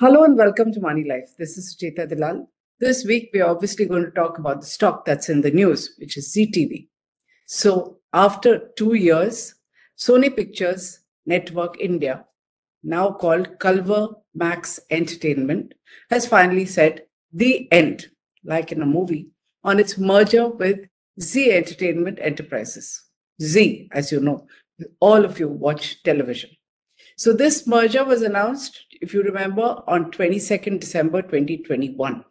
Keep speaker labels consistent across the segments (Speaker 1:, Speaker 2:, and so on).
Speaker 1: Hello and welcome to Money Life. This is Sucheta Dalal. This week, we're obviously going to talk about the stock that's in the news, which is Zee TV. So, after two years, Sony Pictures Network India, now called Culver Max Entertainment, has finally said the end, like in a movie, on its merger with Zee Entertainment Enterprises. Zee, as you know, all of you watch television. So this merger was announced, if you remember, on 22nd December 2021.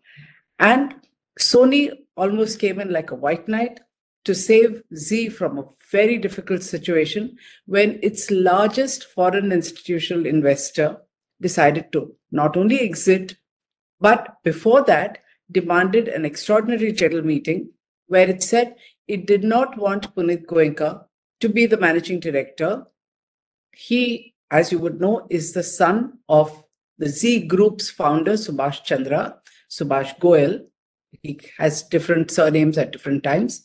Speaker 1: And Sony almost came in like a white knight to save Zee from a very difficult situation when its largest foreign institutional investor decided to not only exit, but before that, demanded an extraordinary general meeting where it said it did not want Punit Goenka to be the managing director. He, as you would know, is the son of the Zee Group's founder, Subhash Chandra, Subhash Goel. He has different surnames at different times.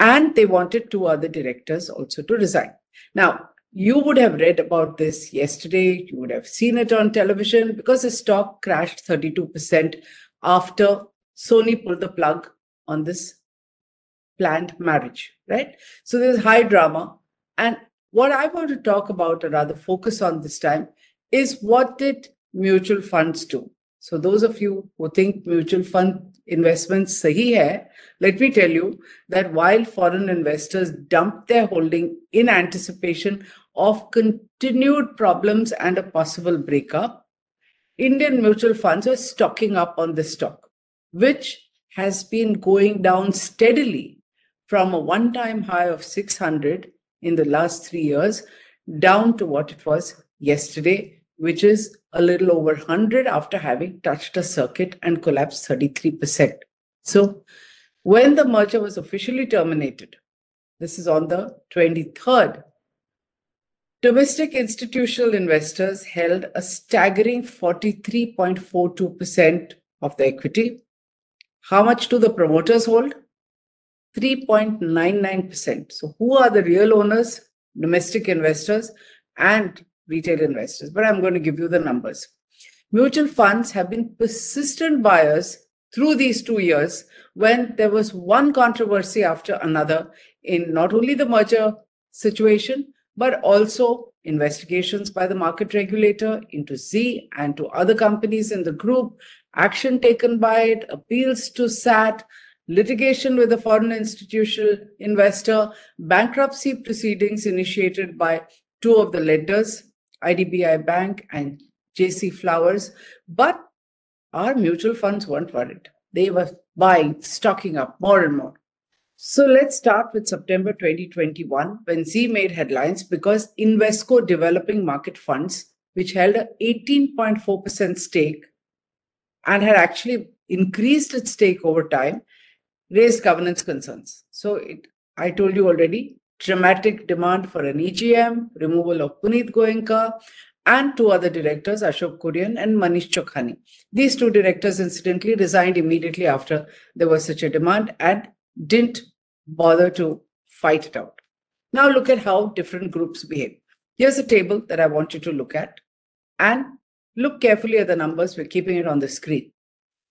Speaker 1: And they wanted two other directors also to resign. Now, you would have read about this yesterday. You would have seen it on television because the stock crashed 32% after Sony pulled the plug on this planned marriage, right? So there's high drama. And what I want to talk about, or rather focus on this time, is what did mutual funds do? So those of you who think mutual fund investments sahi hai, let me tell you that while foreign investors dumped their holding in anticipation of continued problems and a possible breakup, Indian mutual funds are stocking up on this stock, which has been going down steadily from a one time high of 600 in the last three years down to what it was yesterday, which is a little over 100 after having touched a circuit and collapsed 33%. So, when the merger was officially terminated, this is on the 23rd, domestic institutional investors held a staggering 43.42% of the equity. How much do the promoters hold? 3.99%. So, who are the real owners? Domestic investors and retail investors. But I'm going to give you the numbers. Mutual funds have been persistent buyers through these two years when there was one controversy after another in not only the merger situation, but also investigations by the market regulator into Zee and to other companies in the group, action taken by it, appeals to SAT, litigation with a foreign institutional investor, bankruptcy proceedings initiated by two of the lenders, IDBI Bank and JC Flowers. But our mutual funds weren't worried. They were buying, stocking up more and more. So let's start with September 2021 when Zee made headlines because Invesco Developing Market Funds, which held an 18.4% stake and had actually increased its stake over time, raised governance concerns. So it, I told you already, dramatic demand for an EGM, removal of Punit Goenka, and two other directors, Ashok Kurian and Manish Chokhani. These two directors, incidentally, resigned immediately after there was such a demand and didn't bother to fight it out. Now look at how different groups behave. Here's a table that I want you to look at and look carefully at the numbers. We're keeping it on the screen.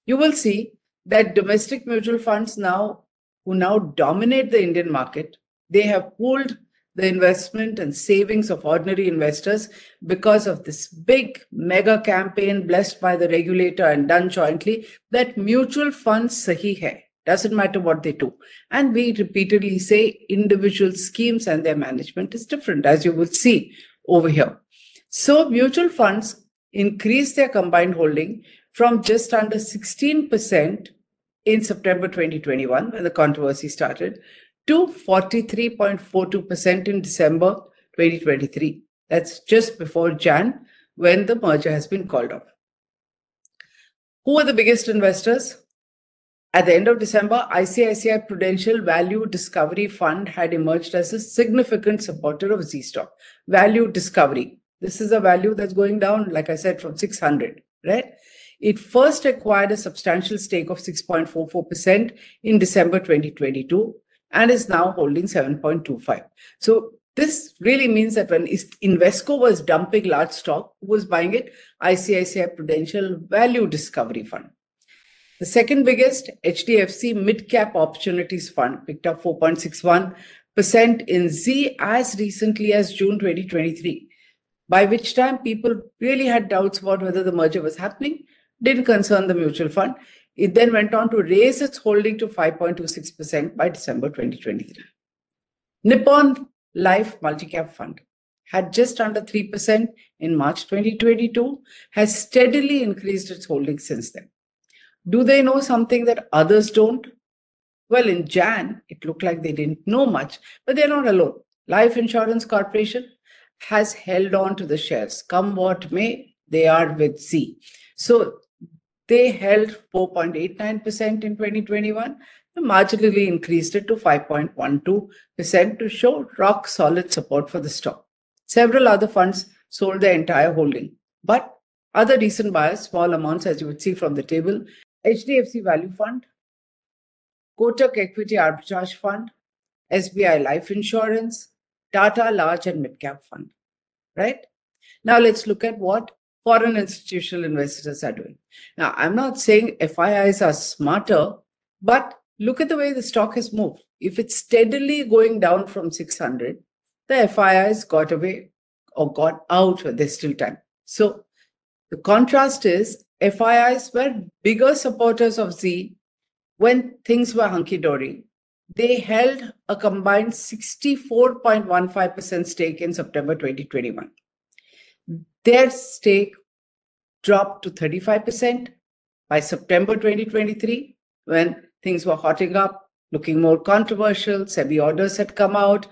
Speaker 1: You will see that domestic mutual funds now, who now dominate the Indian market, they have pooled the investment and savings of ordinary investors because of this big mega campaign blessed by the regulator and done jointly that mutual funds sahi hai. Doesn't matter what they do. And we repeatedly say individual schemes and their management is different, as you will see over here. So mutual funds increase their combined holding from just under 16% in September 2021, when the controversy started, to 43.42% in December 2023. That's just before Jan, when the merger has been called off. Who are the biggest investors? At the end of December, ICICI Prudential Value Discovery Fund had emerged as a significant supporter of Zee stock. Value Discovery. This is a value that's going down, like I said, from 600, right? It first acquired a substantial stake of 6.44% in December 2022 and is now holding 7.25. So This really means that when Invesco was dumping large stock, who was buying it? ICICI Prudential Value Discovery Fund. The second biggest, HDFC Mid Cap Opportunities Fund, picked up 4.61% in Zee as recently as June 2023, by which time people really had doubts about whether the merger was happening, didn't concern the mutual fund. It then went on to raise its holding to 5.26% by December 2023. Nippon Life Multicap Fund had just under 3% in March 2022, has steadily increased its holdings since then. Do they know something that others don't? Well, in Jan, it looked like they didn't know much, but they're not alone. Life Insurance Corporation has held on to the shares. Come what may, they are with Zee. So they held 4.89% in 2021 and marginally increased it to 5.12% to show rock solid support for the stock. Several other funds sold their entire holding, but other recent buyers, small amounts as you would see from the table, HDFC Value Fund, Kotak Equity Arbitrage Fund, SBI Life Insurance, Tata Large and Mid Cap Fund. Right? Now let's look at what foreign institutional investors are doing. Now, I'm not saying FIIs are smarter, but look at the way the stock has moved. If it's steadily going down from 600, the FIIs got away or got out, there's still time. So the contrast is FIIs were bigger supporters of Zee when things were hunky dory. They held a combined 64.15% stake in September 2021. Their stake dropped to 35% by September 2023 when things were hotting up, looking more controversial. SEBI orders had come out.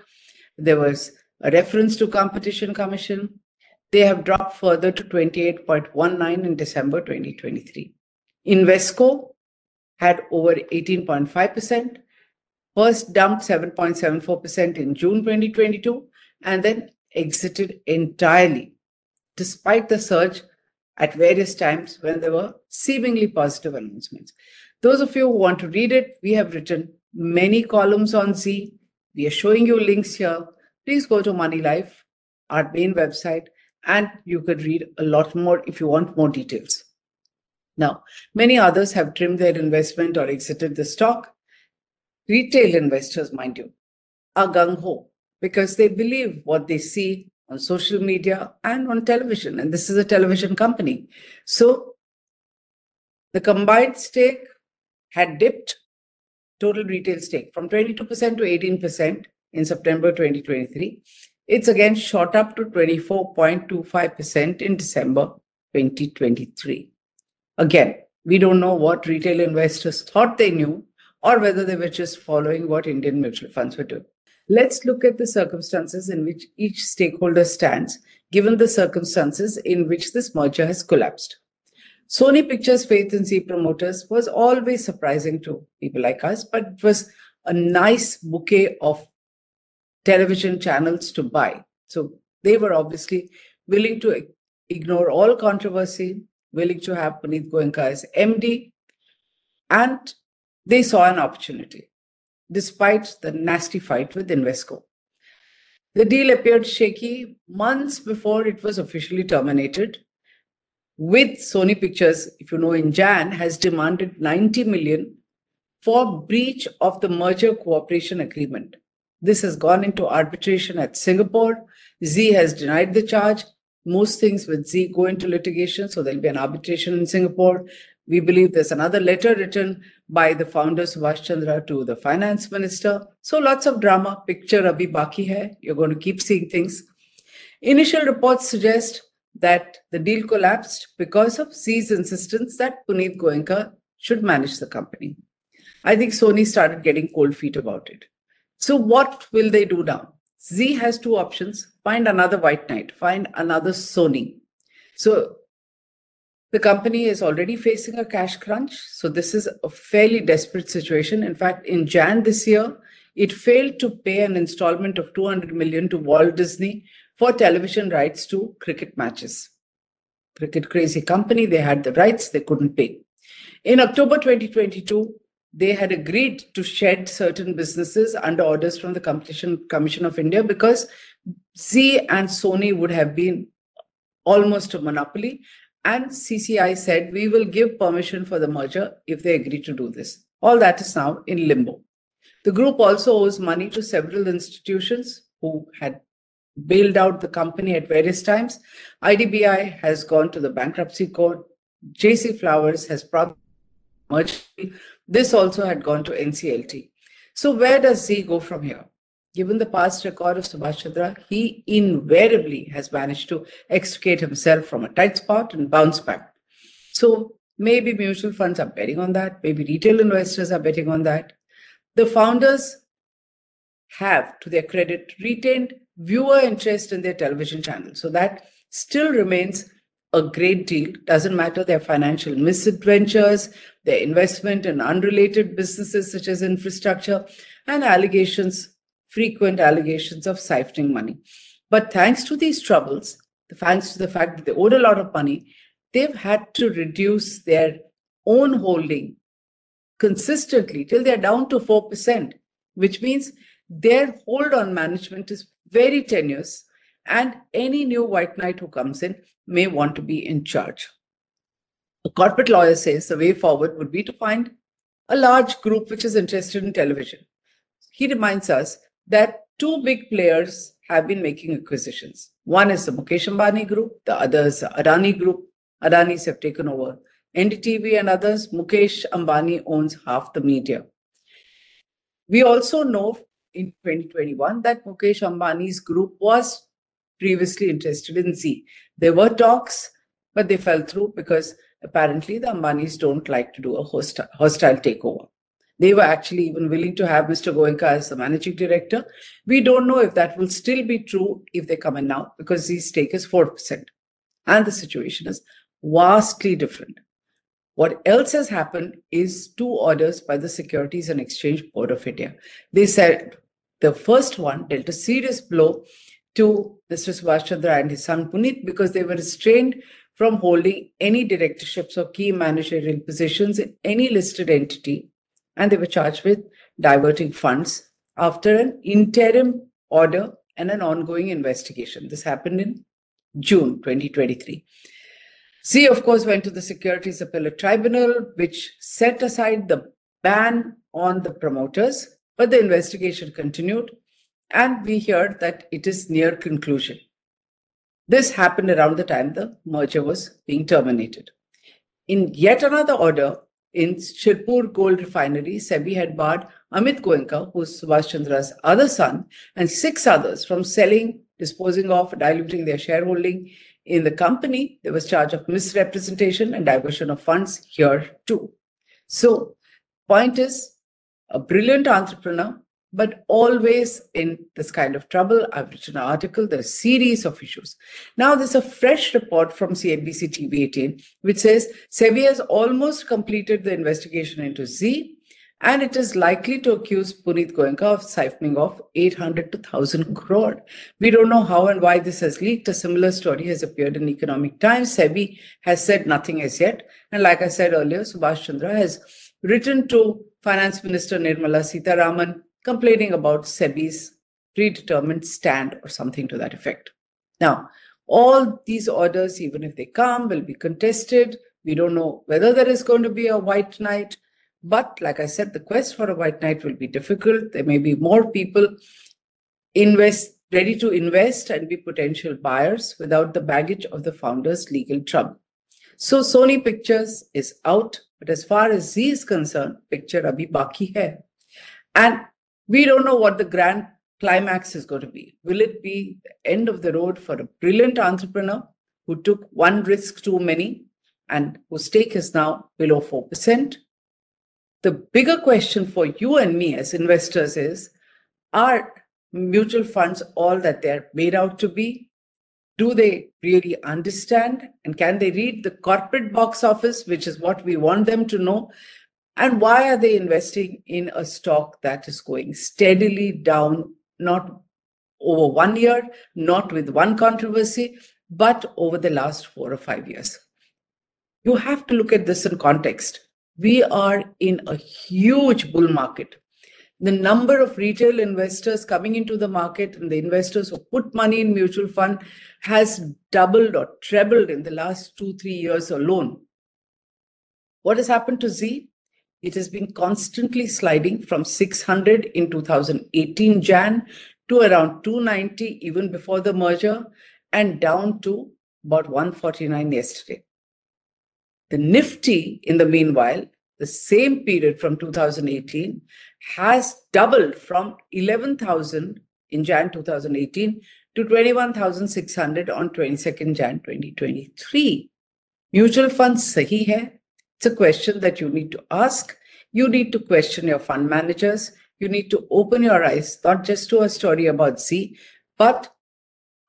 Speaker 1: There was a reference to Competition Commission. They have dropped further to 28.19 in December 2023. Invesco had over 18.5%, first dumped 7.74% in June 2022, and then exited entirely, despite the surge at various times when there were seemingly positive announcements. Those of you who want to read it, we have written many columns on Zee. We are showing you links here. Please go to Money Life, our main website, and you could read a lot more if you want more details. Now, many others have trimmed their investment or exited the stock. Retail investors, mind you, are gung ho because they believe what they see on social media and on television. And this is a television company. So the combined stake had dipped total retail stake from 22% to 18% in September 2023. It's again shot up to 24.25% in December 2023. Again, we don't know what retail investors thought they knew or whether they were just following what Indian mutual funds were doing. Let's look at the circumstances in which each stakeholder stands, given the circumstances in which this merger has collapsed. Sony Pictures' faith in Zee promoters was always surprising to people like us, but it was a nice bouquet of television channels to buy. So they were obviously willing to ignore all controversy, willing to have Punit Goenka as MD, and they saw an opportunity despite the nasty fight with Invesco. The deal appeared shaky months before it was officially terminated. With Sony Pictures, if you know, in Jan, has demanded 90 million for breach of the merger cooperation agreement. This has gone into arbitration at Singapore. Zee has denied the charge. Most things with Zee go into litigation, so there'll be an arbitration in Singapore. We believe there's another letter written by the founder Subhash Chandra to the finance minister. So lots of drama. Picture abhi baki hai. You're going to keep seeing things. Initial reports suggest that the deal collapsed because of Zee's insistence that Punit Goenka should manage the company. I think Sony started getting cold feet about it. So what will they do now? Zee has two options. Find another white knight. Find another Sony. So the company is already facing a cash crunch. So this is a fairly desperate situation. In fact, in Jan this year, it failed to pay an installment of 200 million to Walt Disney for television rights to cricket matches. Cricket crazy company, they had the rights, they couldn't pay. In October 2022, they had agreed to shed certain businesses under orders from the Competition Commission of India because Zee and Sony would have been almost a monopoly. And CCI said, we will give permission for the merger if they agree to do this. All that is now in limbo. The group also owes money to several institutions who had bailed out the company at various times. IDBI has gone to the bankruptcy court. JC Flowers has probably merged. This also had gone to NCLT. So where does Zee go from here? Given the past record of Subhash Chandra, he invariably has managed to extricate himself from a tight spot and bounce back. So maybe mutual funds are betting on that. Maybe retail investors are betting on that. The founders have, to their credit, retained viewer interest in their television channel. So that still remains a great deal. Doesn't matter their financial misadventures, their investment in unrelated businesses such as infrastructure, and allegations, frequent allegations of siphoning money. But thanks to these troubles, thanks to the fact that they owed a lot of money, they've had to reduce their own holding consistently till they're down to 4%, which means their hold on management is very tenuous, and any new white knight who comes in may want to be in charge. A corporate lawyer says the way forward would be to find a large group which is interested in television. He reminds us that two big players have been making acquisitions. One is the Mukesh Ambani group, the other is the Adani group. Adanis have taken over NDTV and others. Mukesh Ambani owns half the media. We also know in 2021 that Mukesh Ambani's group was previously interested in Zee. There were talks, but they fell through because apparently the Ambanis don't like to do a hostile, hostile takeover. They were actually even willing to have Mr. Goenka as the managing director. We don't know if that will still be true if they come in now because his stake is 4%. And the situation is vastly different. What else has happened is two orders by the Securities and Exchange Board of India. They said the first one dealt a serious blow to Mr. Subhash Chandra and his son Punit because they were restrained from holding any directorships or key managerial positions in any listed entity, and they were charged with diverting funds after an interim order and an ongoing investigation. This happened in June 2023. Zee, of course, went to the Securities Appellate Tribunal, which set aside the ban on the promoters but the investigation continued, and we heard that it is near conclusion. This happened around the time the merger was being terminated. In yet another order, in Shirpur Gold Refinery, SEBI had barred Amit Goenka, who's Subhash Chandra's other son, and six others from selling, disposing of, diluting their shareholding in the company. There was charge of misrepresentation and diversion of funds here too. So, point is, a brilliant entrepreneur, but always in this kind of trouble. I've written an article, there's a series of issues. Now, there's a fresh report from CNBC TV 18, which says SEBI has almost completed the investigation into Zee, and it is likely to accuse Punit Goenka of siphoning off 800 to 1000 crore. We don't know how and why this has leaked. A similar story has appeared in Economic Times. SEBI has said nothing as yet. And like I said earlier, Subhash Chandra has written to Finance Minister Nirmala Sitharaman complaining about SEBI's predetermined stand or something to that effect. Now, all these orders, even if they come, will be contested. We don't know whether there is going to be a white knight. But like I said, the quest for a white knight will be difficult. There may be more people invest ready to invest and be potential buyers without the baggage of the founder's legal trouble. So Sony Pictures is out, but as far as Zee is concerned, picture abhi baki hai. And we don't know what the grand climax is going to be. Will it be the end of the road for a brilliant entrepreneur who took one risk too many and whose stake is now below 4%? The bigger question for you and me as investors is are mutual funds all that they're made out to be? do they really understand and can they read the corporate box office which is what we want them to know and why are they investing in a stock that is going steadily down not over one year not with one controversy but over the last 4 or 5 years you have to look at this in context We are in a huge bull market. The number of retail investors coming into the market and the investors who put money in mutual fund has doubled or trebled in the last two, three years alone. What has happened to Zee? It has been constantly sliding from 600 in 2018 Jan to around 290 even before the merger and down to about 149 yesterday. The Nifty, in the meanwhile, the same period from 2018 has doubled from 11,000 in Jan 2018 to 21,600 on 22nd Jan 2023. Mutual funds sahi hai? It's a question that you need to ask. You need to question your fund managers. You need to open your eyes, not just to a story about Zee, but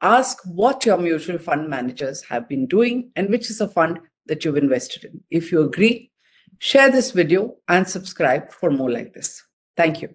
Speaker 1: ask what your mutual fund managers have been doing and which is a fund that you've invested in. If you agree, share this video and subscribe for more like this. Thank you.